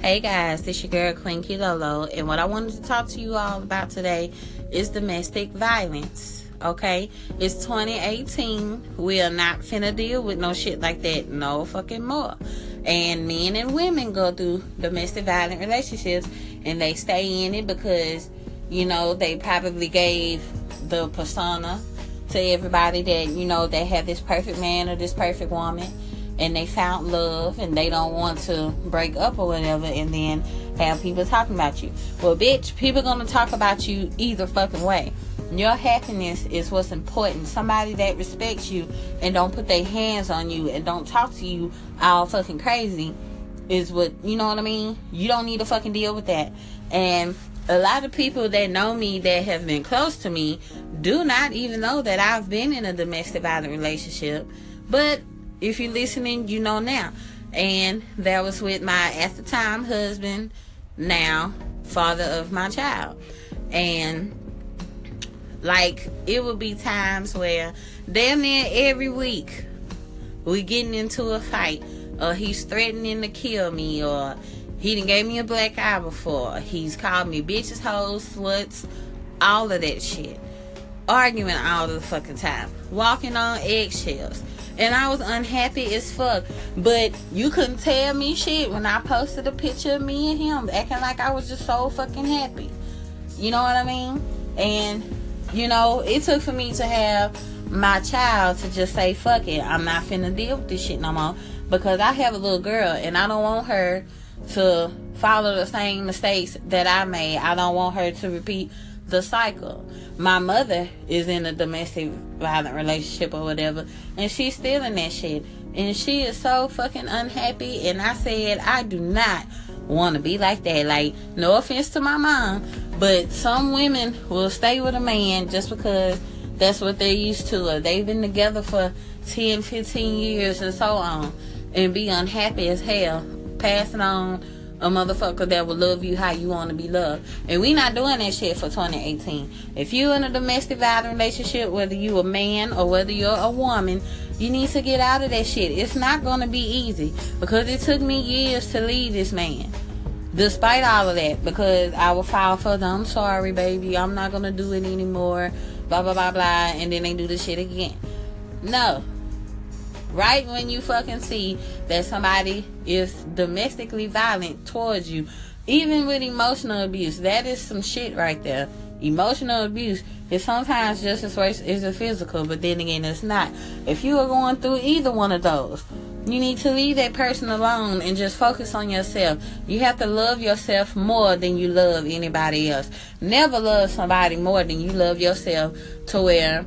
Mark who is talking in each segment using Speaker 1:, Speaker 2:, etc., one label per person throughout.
Speaker 1: Hey guys, this is your girl Queen Kilolo, and what I wanted to talk to you all about today is domestic violence. Okay, it's 2018. We are not finna deal with no shit like that no fucking more. And men and women go through domestic violent relationships, and they stay in it because you know they probably gave the persona to everybody that you know they have this perfect man or this perfect woman and they found love and they don't want to break up or whatever and then have people talking about you. Well, bitch, people gonna talk about you either fucking way. Your happiness is what's important. Somebody that respects you and don't put their hands on you and don't talk to you all fucking crazy is what you know what I mean? You don't need to fucking deal with that. And a lot of people that know me that have been close to me do not even know that I've been in a domestic violent relationship. But if you're listening, you know now. And that was with my, at the time, husband, now father of my child. And like, it would be times where damn near every week we getting into a fight, or he's threatening to kill me, or he didn't gave me a black eye before. He's called me bitches, hoes, sluts, all of that shit. Arguing all the fucking time. Walking on eggshells and I was unhappy as fuck. But you couldn't tell me shit when I posted a picture of me and him acting like I was just so fucking happy. You know what I mean? And you know, it took for me to have my child to just say, fuck it, I'm not finna deal with this shit no more. Because I have a little girl and I don't want her to follow the same mistakes that I made. I don't want her to repeat the cycle. My mother is in a domestic violent relationship or whatever, and she's still in that shit. And she is so fucking unhappy. And I said, I do not want to be like that. Like, no offense to my mom, but some women will stay with a man just because that's what they're used to, or they've been together for 10, 15 years, and so on, and be unhappy as hell, passing on a motherfucker that will love you how you want to be loved. And we not doing that shit for 2018. If you in a domestic violence relationship, whether you a man or whether you're a woman, you need to get out of that shit. It's not gonna be easy because it took me years to leave this man. Despite all of that, because I will file for the I'm sorry, baby, I'm not gonna do it anymore, blah blah blah blah, and then they do the shit again. No, right when you fucking see that somebody is domestically violent towards you, even with emotional abuse, that is some shit right there. Emotional abuse is sometimes just as worse as the physical, but then again, it's not. If you are going through either one of those, you need to leave that person alone and just focus on yourself. You have to love yourself more than you love anybody else. Never love somebody more than you love yourself to where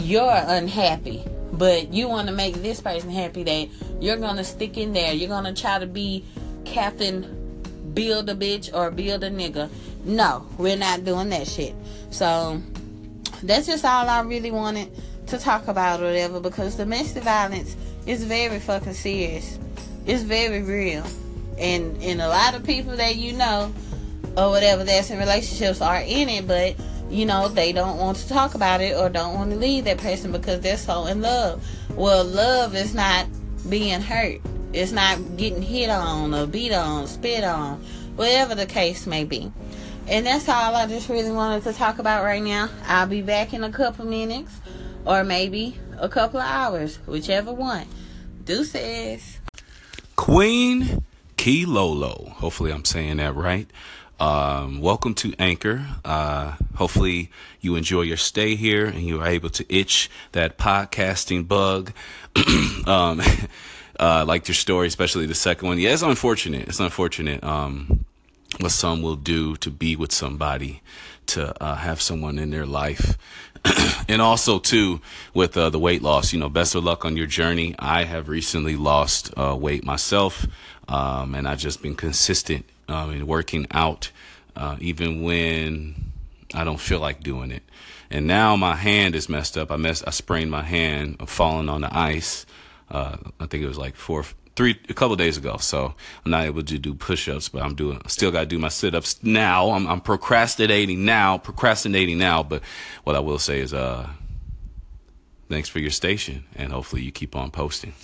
Speaker 1: you're unhappy but you want to make this person happy that you're gonna stick in there. You're gonna try to be captain build a bitch or build a nigga. No we're not doing that shit. So that's just all i really wanted to talk about or whatever because domestic violence is very fucking serious. It's very real. And and a lot of people that you know or whatever that's in relationships are in it but you know, they don't want to talk about it or don't want to leave that person because they're so in love. Well, love is not being hurt. It's not getting hit on or beat on, spit on, whatever the case may be. And that's all I just really wanted to talk about right now. I'll be back in a couple minutes or maybe a couple of hours, whichever one. Deuces.
Speaker 2: Queen Kilolo. Hopefully, I'm saying that right. Um, welcome to Anchor. Uh, hopefully, you enjoy your stay here and you are able to itch that podcasting bug. um, uh, liked your story, especially the second one. Yeah, it's unfortunate. It's unfortunate um, what some will do to be with somebody, to uh, have someone in their life. and also, too, with uh, the weight loss, you know, best of luck on your journey. I have recently lost uh, weight myself, um, and I've just been consistent um, and working out, uh, even when I don't feel like doing it. And now my hand is messed up. I messed, I sprained my hand falling on the ice. Uh, I think it was like four, three, a couple days ago. So I'm not able to do push-ups, but I'm doing, still got to do my sit-ups now. I'm, I'm procrastinating now, procrastinating now. But what I will say is, uh, thanks for your station and hopefully you keep on posting.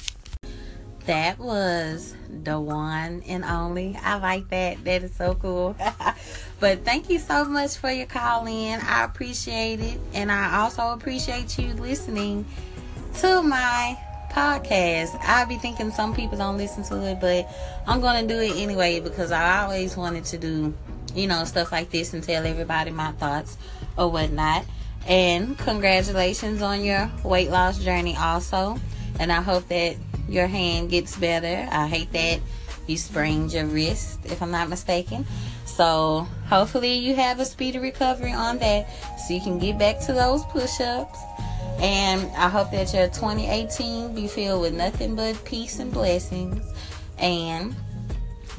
Speaker 1: that was the one and only. I like that. That is so cool. but thank you so much for your call in. I appreciate it. And I also appreciate you listening to my podcast. I'll be thinking some people don't listen to it, but I'm going to do it anyway because I always wanted to do, you know, stuff like this and tell everybody my thoughts or whatnot. And congratulations on your weight loss journey, also. And I hope that your hand gets better. I hate that you sprained your wrist, if I'm not mistaken. So, hopefully, you have a speedy recovery on that so you can get back to those push ups. And I hope that your 2018 be filled with nothing but peace and blessings. And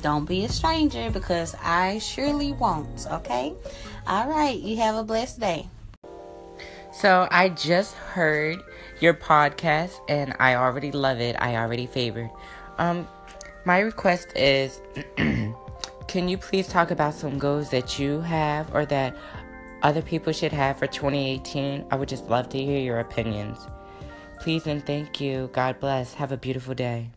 Speaker 1: don't be a stranger because I surely won't, okay? All right, you have a blessed day.
Speaker 3: So I just heard your podcast and I already love it. I already favored. Um my request is can you please talk about some goals that you have or that other people should have for 2018? I would just love to hear your opinions. Please and thank you. God bless. Have a beautiful day.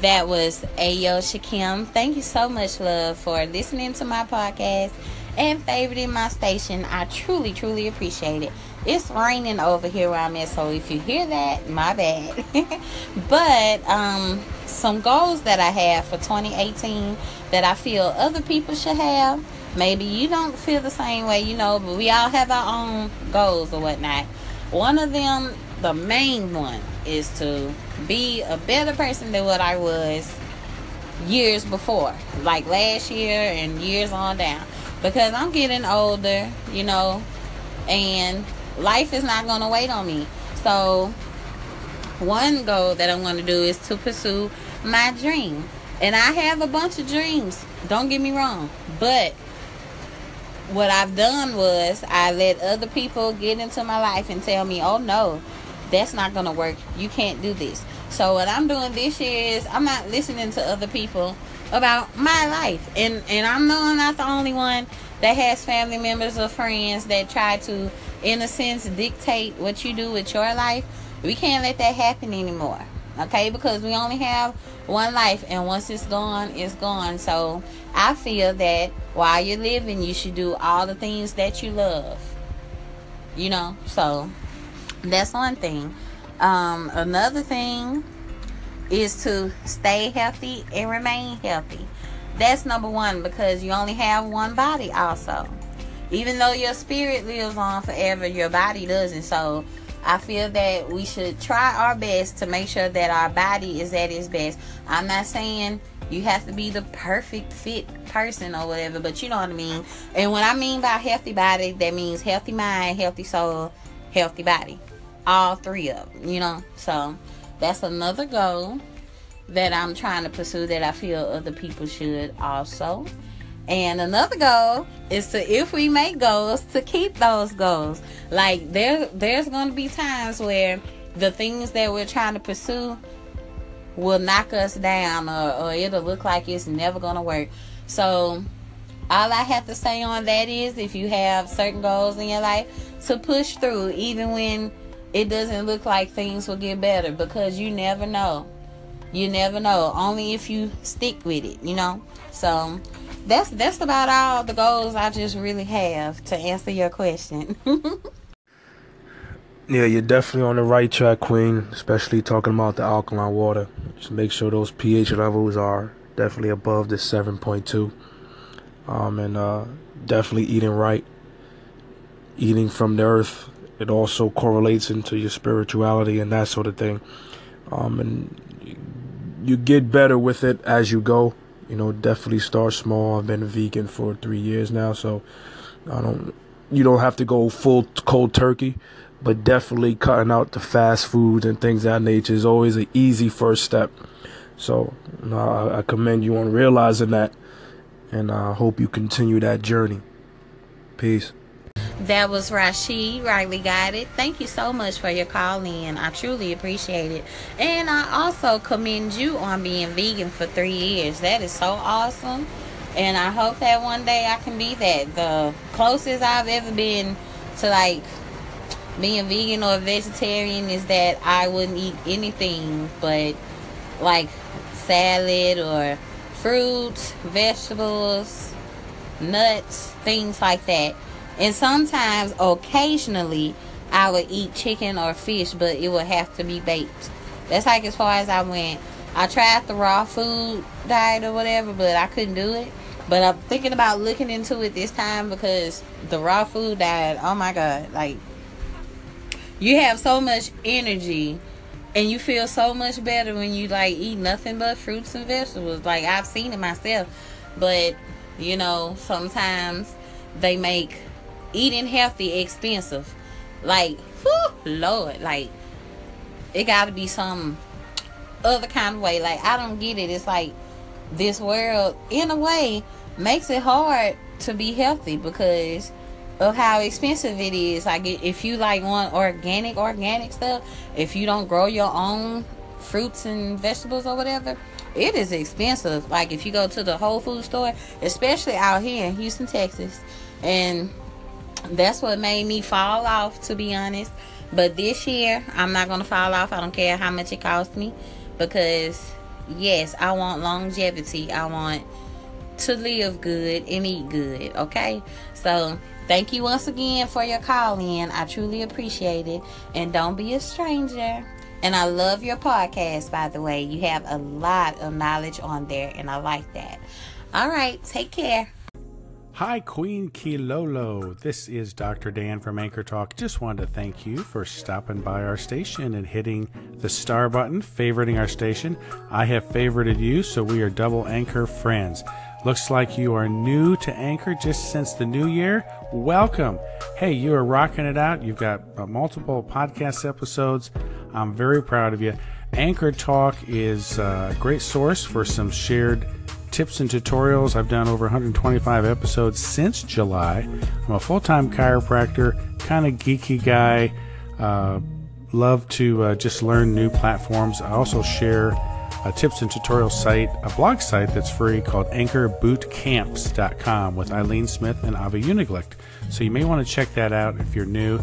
Speaker 1: That was Ayo Shakim. Thank you so much, love, for listening to my podcast and favoriting my station. I truly, truly appreciate it. It's raining over here where I'm at, so if you hear that, my bad. but um, some goals that I have for 2018 that I feel other people should have. Maybe you don't feel the same way, you know, but we all have our own goals or whatnot. One of them, the main one, is to be a better person than what I was years before, like last year and years on down because I'm getting older, you know, and life is not going to wait on me. So, one goal that I'm going to do is to pursue my dream. And I have a bunch of dreams, don't get me wrong, but what I've done was I let other people get into my life and tell me, "Oh no, that's not going to work. You can't do this." So what I'm doing this year is I'm not listening to other people about my life. And and I'm not the only one that has family members or friends that try to in a sense dictate what you do with your life. We can't let that happen anymore. Okay? Because we only have one life and once it's gone, it's gone. So I feel that while you're living, you should do all the things that you love. You know? So that's one thing. Um, another thing is to stay healthy and remain healthy. That's number one because you only have one body, also. Even though your spirit lives on forever, your body doesn't. So I feel that we should try our best to make sure that our body is at its best. I'm not saying you have to be the perfect fit person or whatever, but you know what I mean. And what I mean by healthy body, that means healthy mind, healthy soul, healthy body. All three of them, you know. So that's another goal that I'm trying to pursue that I feel other people should also. And another goal is to if we make goals to keep those goals. Like there there's going to be times where the things that we're trying to pursue will knock us down or, or it'll look like it's never going to work. So all I have to say on that is if you have certain goals in your life to push through even when it doesn't look like things will get better because you never know. You never know. Only if you stick with it, you know. So that's that's about all the goals I just really have to answer your question.
Speaker 4: yeah, you're definitely on the right track, Queen. Especially talking about the alkaline water. Just make sure those pH levels are definitely above the 7.2. Um, and uh, definitely eating right, eating from the earth it also correlates into your spirituality and that sort of thing. Um, and you get better with it as you go. You know, definitely start small. I've been a vegan for three years now, so I don't. You don't have to go full cold turkey, but definitely cutting out the fast foods and things that nature is always an easy first step. So you I commend you on realizing that, and I hope you continue that journey. Peace.
Speaker 1: That was Rashid, rightly it. Thank you so much for your call in. I truly appreciate it. And I also commend you on being vegan for three years. That is so awesome. And I hope that one day I can be that. The closest I've ever been to like being vegan or vegetarian is that I wouldn't eat anything but like salad or fruits, vegetables, nuts, things like that. And sometimes, occasionally, I would eat chicken or fish, but it would have to be baked. That's like as far as I went. I tried the raw food diet or whatever, but I couldn't do it. But I'm thinking about looking into it this time because the raw food diet, oh my god, like you have so much energy and you feel so much better when you like eat nothing but fruits and vegetables. Like I've seen it myself. But, you know, sometimes they make eating healthy expensive. Like, whew, Lord, like it gotta be some other kind of way. Like I don't get it. It's like this world in a way makes it hard to be healthy because of how expensive it is. Like if you like want organic, organic stuff, if you don't grow your own fruits and vegetables or whatever, it is expensive. Like if you go to the Whole Food store, especially out here in Houston, Texas, and that's what made me fall off, to be honest. But this year, I'm not gonna fall off. I don't care how much it costs me, because yes, I want longevity. I want to live good and eat good. Okay, so Thank you once again for your call in. I truly appreciate it. And don't be a stranger. And I love your podcast, by the way. You have a lot of knowledge on there, and I like that. All right, take care.
Speaker 5: Hi, Queen Kilolo. This is Dr. Dan from Anchor Talk. Just wanted to thank you for stopping by our station and hitting the star button, favoriting our station. I have favorited you, so we are double anchor friends. Looks like you are new to Anchor just since the new year. Welcome. Hey, you are rocking it out. You've got uh, multiple podcast episodes. I'm very proud of you. Anchor Talk is a great source for some shared tips and tutorials. I've done over 125 episodes since July. I'm a full time chiropractor, kind of geeky guy. Uh, love to uh, just learn new platforms. I also share a tips and tutorial site, a blog site that's free called anchorbootcamps.com with Eileen Smith and Avi Uniglicht. So you may want to check that out if you're new.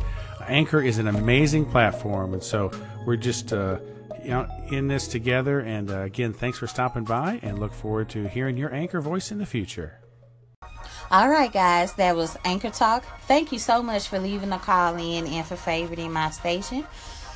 Speaker 5: Anchor is an amazing platform, and so we're just uh, in this together. And uh, again, thanks for stopping by, and look forward to hearing your Anchor voice in the future.
Speaker 1: All right, guys, that was Anchor Talk. Thank you so much for leaving a call in and for favoriting my station.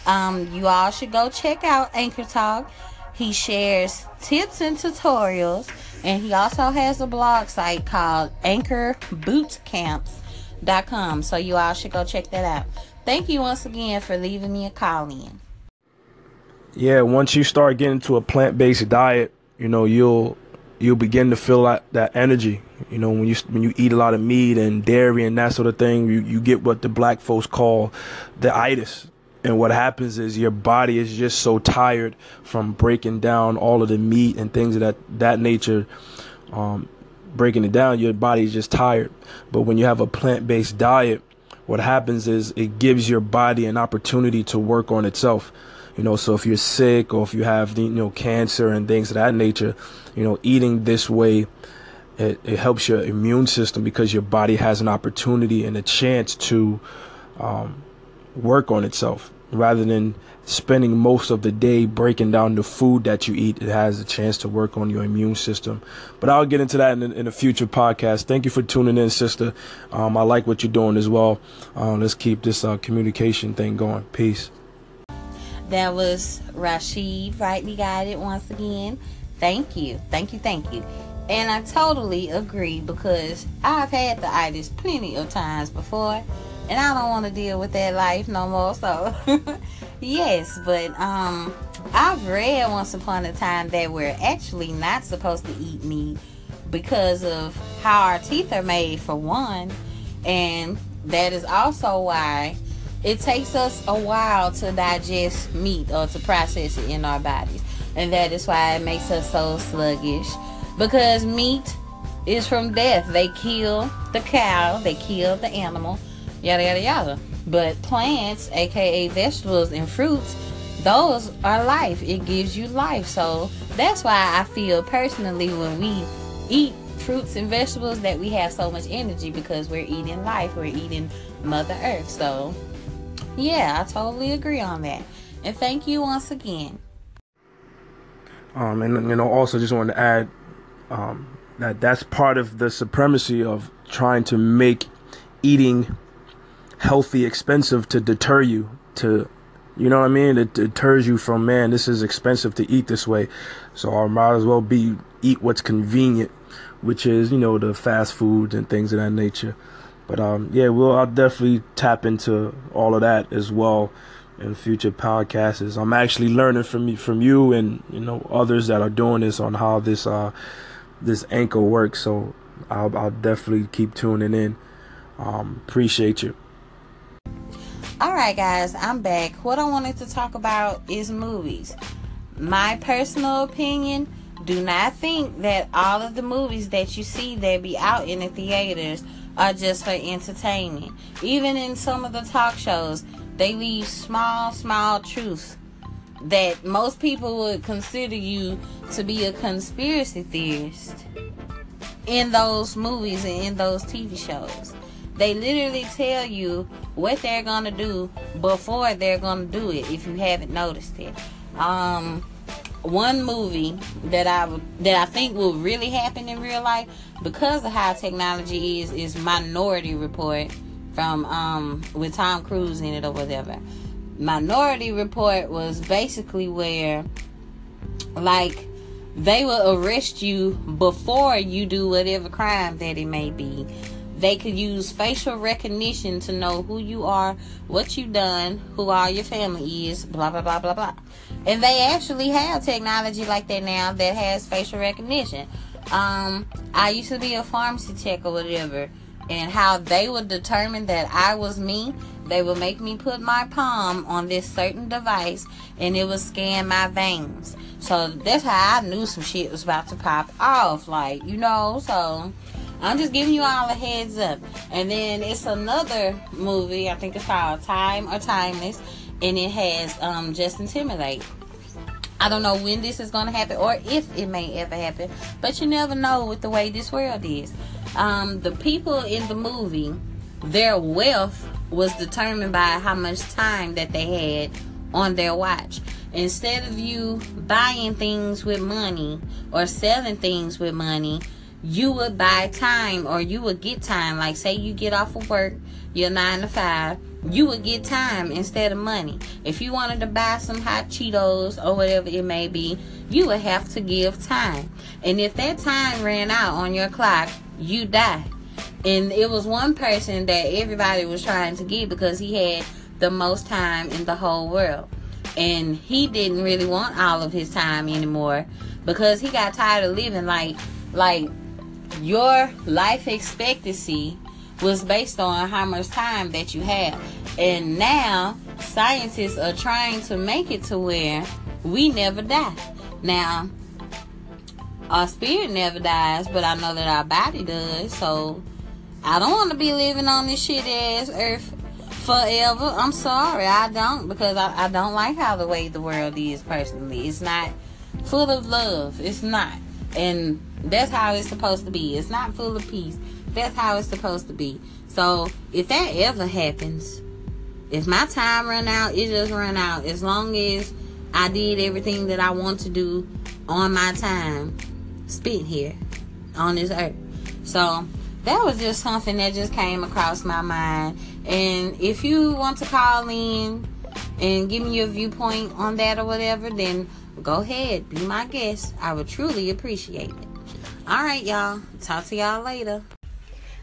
Speaker 1: Um, you all should go check out Anchor Talk. He shares tips and tutorials, and he also has a blog site called anchorbootcamps.com. So you all should go check that out. Thank you once again for leaving me a call in.
Speaker 4: Yeah, once you start getting to a plant-based diet, you know, you'll you'll begin to feel that, that energy. You know, when you when you eat a lot of meat and dairy and that sort of thing, you, you get what the black folks call the itis. And what happens is your body is just so tired from breaking down all of the meat and things of that that nature. Um, breaking it down, your body is just tired. But when you have a plant-based diet, what happens is it gives your body an opportunity to work on itself. You know, so if you're sick or if you have you know cancer and things of that nature, you know, eating this way it, it helps your immune system because your body has an opportunity and a chance to um, work on itself rather than spending most of the day breaking down the food that you eat. It has a chance to work on your immune system. But I'll get into that in, in a future podcast. Thank you for tuning in, sister. Um, I like what you're doing as well. Uh, let's keep this uh, communication thing going. Peace.
Speaker 1: That was Rashid, rightly guided once again. Thank you. Thank you. Thank you. And I totally agree because I've had the itis plenty of times before and I don't want to deal with that life no more. So, yes, but um, I've read once upon a time that we're actually not supposed to eat meat because of how our teeth are made, for one, and that is also why it takes us a while to digest meat or to process it in our bodies, and that is why it makes us so sluggish because meat is from death. They kill the cow, they kill the animal yada yada yada. But plants, aka vegetables and fruits, those are life. It gives you life. So that's why I feel personally when we eat fruits and vegetables that we have so much energy because we're eating life, we're eating Mother Earth. So yeah, I totally agree on that. And thank you once again.
Speaker 4: Um, and you know, also just wanted to add um, that that's part of the supremacy of trying to make eating healthy expensive to deter you to you know what I mean? It deters you from man. This is expensive to eat this way, so I might as well be eat what's convenient, which is you know the fast foods and things of that nature. But um, yeah, we'll I'll definitely tap into all of that as well in future podcasts. I'm actually learning from you, from you and you know others that are doing this on how this uh this Anchor works. So I'll, I'll definitely keep tuning in. Um, appreciate you.
Speaker 1: All right, guys, I'm back. What I wanted to talk about is movies. My personal opinion do not think that all of the movies that you see that be out in the theaters are just for entertainment. Even in some of the talk shows, they leave small, small truths that most people would consider you to be a conspiracy theorist in those movies and in those TV shows. They literally tell you what they're gonna do before they're gonna do it. If you haven't noticed it, um, one movie that I that I think will really happen in real life because of how technology is is Minority Report from um with Tom Cruise in it or whatever. Minority Report was basically where like they will arrest you before you do whatever crime that it may be. They could use facial recognition to know who you are, what you've done, who all your family is, blah blah blah blah blah. And they actually have technology like that now that has facial recognition. Um, I used to be a pharmacy tech or whatever, and how they would determine that I was me. They would make me put my palm on this certain device, and it would scan my veins. So that's how I knew some shit was about to pop off, like you know. So I'm just giving you all a heads up. And then it's another movie, I think it's called Time or Timeless, and it has um, Justin Timberlake. I don't know when this is going to happen or if it may ever happen, but you never know with the way this world is. Um, the people in the movie, their wealth was determined by how much time that they had on their watch. Instead of you buying things with money or selling things with money, you would buy time or you would get time. Like, say you get off of work, you're nine to five, you would get time instead of money. If you wanted to buy some hot Cheetos or whatever it may be, you would have to give time. And if that time ran out on your clock, you die. And it was one person that everybody was trying to get because he had the most time in the whole world. And he didn't really want all of his time anymore because he got tired of living like like your life expectancy was based on how much time that you have. And now scientists are trying to make it to where we never die. Now, our spirit never dies, but I know that our body does. So I don't want to be living on this shit ass earth forever. I'm sorry, I don't because I, I don't like how the way the world is personally. It's not full of love. It's not. And that's how it's supposed to be. It's not full of peace. That's how it's supposed to be. So if that ever happens, if my time run out, it just run out. As long as I did everything that I want to do on my time spent here on this earth. So that was just something that just came across my mind. And if you want to call in and give me your viewpoint on that or whatever, then go ahead, be my guest. I would truly appreciate it. All right, y'all. Talk to y'all later.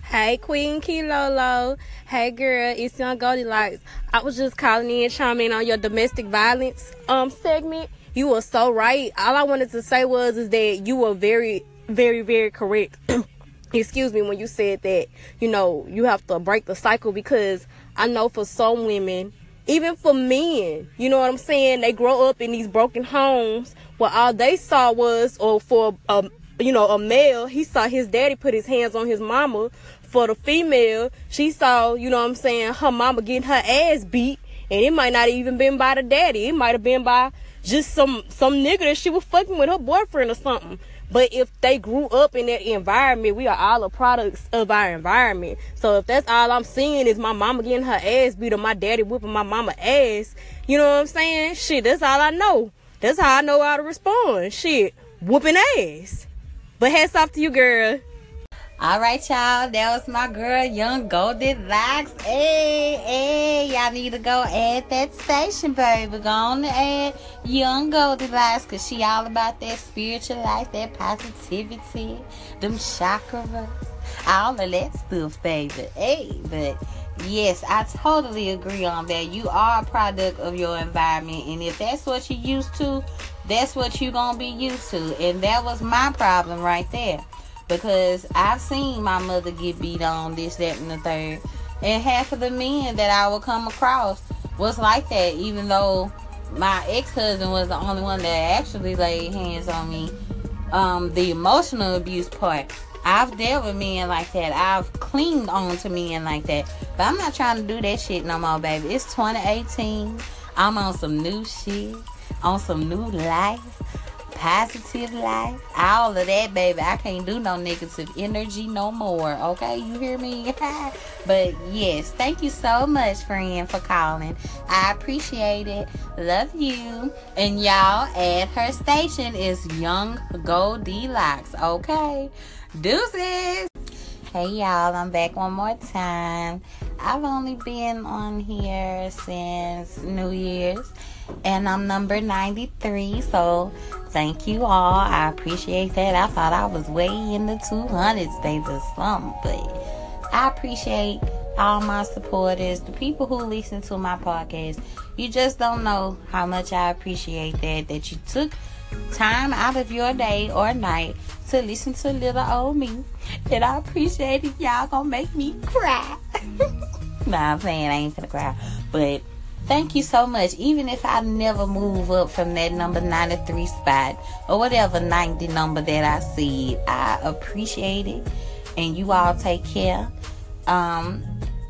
Speaker 6: Hey, Queen Kilolo. Hey, girl. It's Young Goldilocks. I was just calling in, chiming on your domestic violence um segment. You were so right. All I wanted to say was is that you were very, very, very correct. Excuse me when you said that. You know you have to break the cycle because I know for some women, even for men, you know what I'm saying. They grow up in these broken homes where all they saw was, or for a, you know, a male, he saw his daddy put his hands on his mama. For the female, she saw, you know what I'm saying, her mama getting her ass beat. And it might not even been by the daddy. It might have been by just some some nigga that she was fucking with her boyfriend or something. But if they grew up in that environment, we are all a products of our environment. So if that's all I'm seeing is my mama getting her ass beat or my daddy whipping my mama ass, you know what I'm saying? Shit, that's all I know. That's how I know how to respond. Shit, whooping ass. But hats off to you, girl.
Speaker 1: All right, y'all. That was my girl, Young Goldilocks. Hey, hey, y'all need to go add that station, baby. Go on add Young Goldilocks, cause she all about that spiritual life, that positivity, them chakras, all of that stuff, baby. Hey, but yes, I totally agree on that. You are a product of your environment, and if that's what you're used to, that's what you're gonna be used to. And that was my problem right there because I've seen my mother get beat on this, that, and the third. And half of the men that I would come across was like that, even though my ex husband was the only one that actually laid hands on me. Um, the emotional abuse part, I've dealt with men like that. I've clinged on to men like that. But I'm not trying to do that shit no more, baby. It's 2018. I'm on some new shit, on some new life positive life, all of that, baby. I can't do no negative energy no more. Okay, you hear me? but yes, thank you so much, friend, for calling. I appreciate it. Love you. And y'all, at her station is Young Goldilocks. Okay, deuces. Hey y'all, I'm back one more time. I've only been on here since New Year's and I'm number 93. So thank you all. I appreciate that. I thought I was way in the 200s, baby, or something, but I appreciate all my supporters, the people who listen to my podcast. You just don't know how much I appreciate that, that you took time out of your day or night to listen to little old me. And I appreciate it. Y'all gonna make me cry. nah, I'm playing. I ain't gonna cry. But Thank you so much. Even if I never move up from that number 93 spot or whatever 90 number that I see, I appreciate it. And you all take care. Um,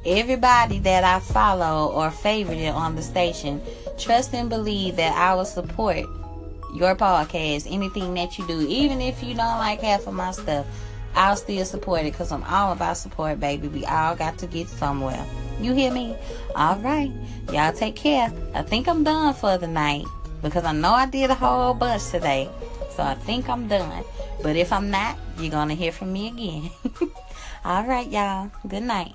Speaker 1: everybody that I follow or favorited on the station, trust and believe that I will support your podcast, anything that you do, even if you don't like half of my stuff. I'll still support it because I'm all about support, baby. We all got to get somewhere. You hear me? All right. Y'all take care. I think I'm done for the night because I know I did a whole bunch today. So I think I'm done. But if I'm not, you're going to hear from me again. All right, y'all. Good night.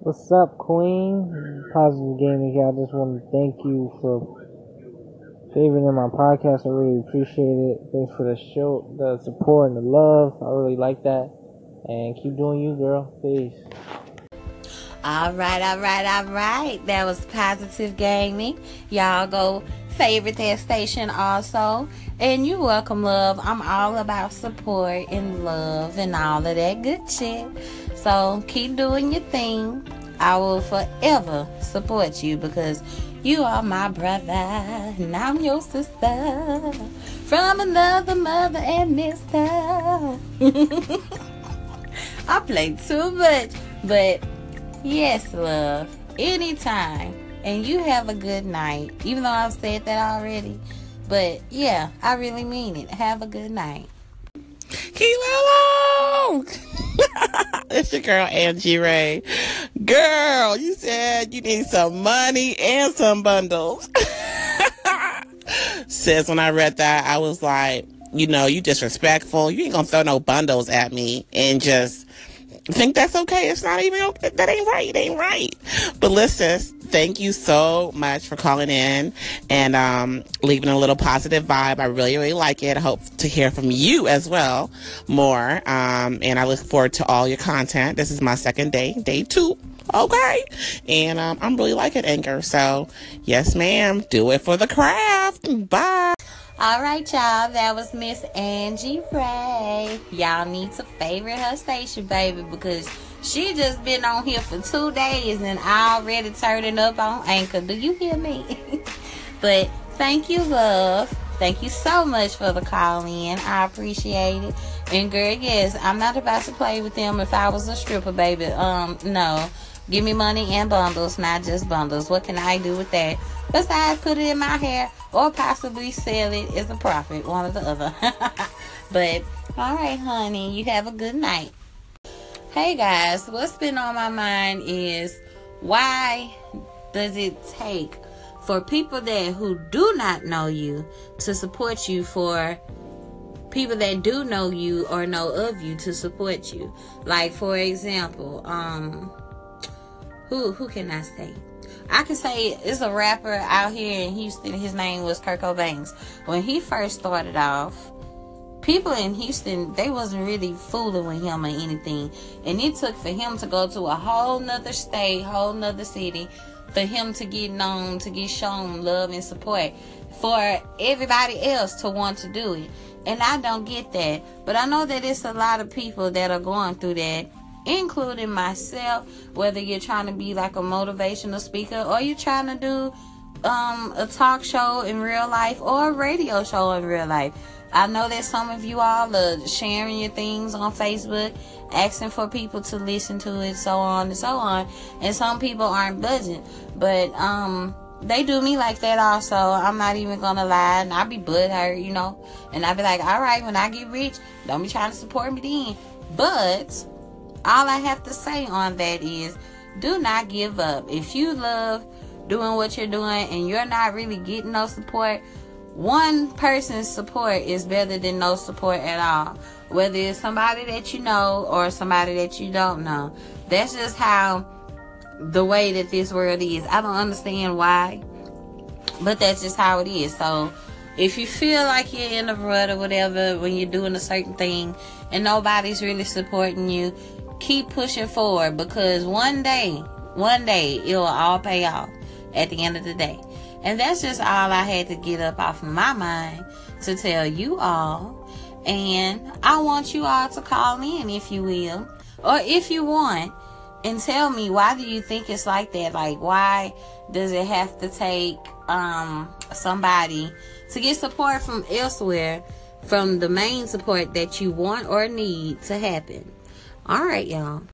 Speaker 7: What's up, Queen? Positive Gaming y'all. Just want to thank you for favoring my podcast. I really appreciate it. Thanks for the show, the support, and the love. I really like that. And keep doing you, girl. Peace.
Speaker 1: All right, all right, all right. That was Positive Gaming. Y'all go favorite that station also. And you're welcome, love. I'm all about support and love and all of that good shit. So keep doing your thing. I will forever support you because you are my brother and I'm your sister from another mother and mister. I play too much, but Yes, love. Anytime. And you have a good night. Even though I've said that already. But yeah, I really mean it. Have a good night.
Speaker 8: Kilo! it's your girl Angie Ray. Girl, you said you need some money and some bundles. Says when I read that, I was like, you know, you disrespectful. You ain't gonna throw no bundles at me and just think that's okay. It's not even okay. That ain't right. It ain't right. But listen, thank you so much for calling in and um, leaving a little positive vibe. I really, really like it. I hope to hear from you as well more. Um, and I look forward to all your content. This is my second day, day two. Okay. And um, I'm really liking Anchor. So, yes, ma'am. Do it for the craft. Bye.
Speaker 1: All right, y'all. That was Miss Angie Ray. Y'all need to favorite her station, baby, because she just been on here for two days and already turning up on Anchor. Do you hear me? but thank you, love. Thank you so much for the call in. I appreciate it. And girl, yes, I'm not about to play with them if I was a stripper, baby. Um, no. Give me money and bundles, not just bundles. What can I do with that? Besides, put it in my hair or possibly sell it as a profit, one or the other. but all right, honey, you have a good night. Hey guys, what's been on my mind is why does it take for people that who do not know you to support you for people that do know you or know of you to support you. Like for example, um who who can I say? I can say it's a rapper out here in Houston. His name was Kirko Bangz. When he first started off, people in Houston they wasn't really fooling with him or anything, and it took for him to go to a whole nother state, whole nother city, for him to get known, to get shown love and support, for everybody else to want to do it. And I don't get that, but I know that it's a lot of people that are going through that including myself, whether you're trying to be like a motivational speaker or you're trying to do um, a talk show in real life or a radio show in real life. I know that some of you all are sharing your things on Facebook, asking for people to listen to it, so on and so on. And some people aren't budging, but um, they do me like that also. I'm not even gonna lie, and I be butthurt, you know. And I be like, all right, when I get rich, don't be trying to support me then. But all I have to say on that is do not give up. If you love doing what you're doing and you're not really getting no support, one person's support is better than no support at all. Whether it's somebody that you know or somebody that you don't know. That's just how the way that this world is. I don't understand why, but that's just how it is. So if you feel like you're in a rut or whatever when you're doing a certain thing and nobody's really supporting you, keep pushing forward because one day, one day it'll all pay off at the end of the day. And that's just all I had to get up off of my mind to tell you all. And I want you all to call in if you will, or if you want, and tell me why do you think it's like that? Like why does it have to take um somebody to get support from elsewhere from the main support that you want or need to happen? All right, y'all.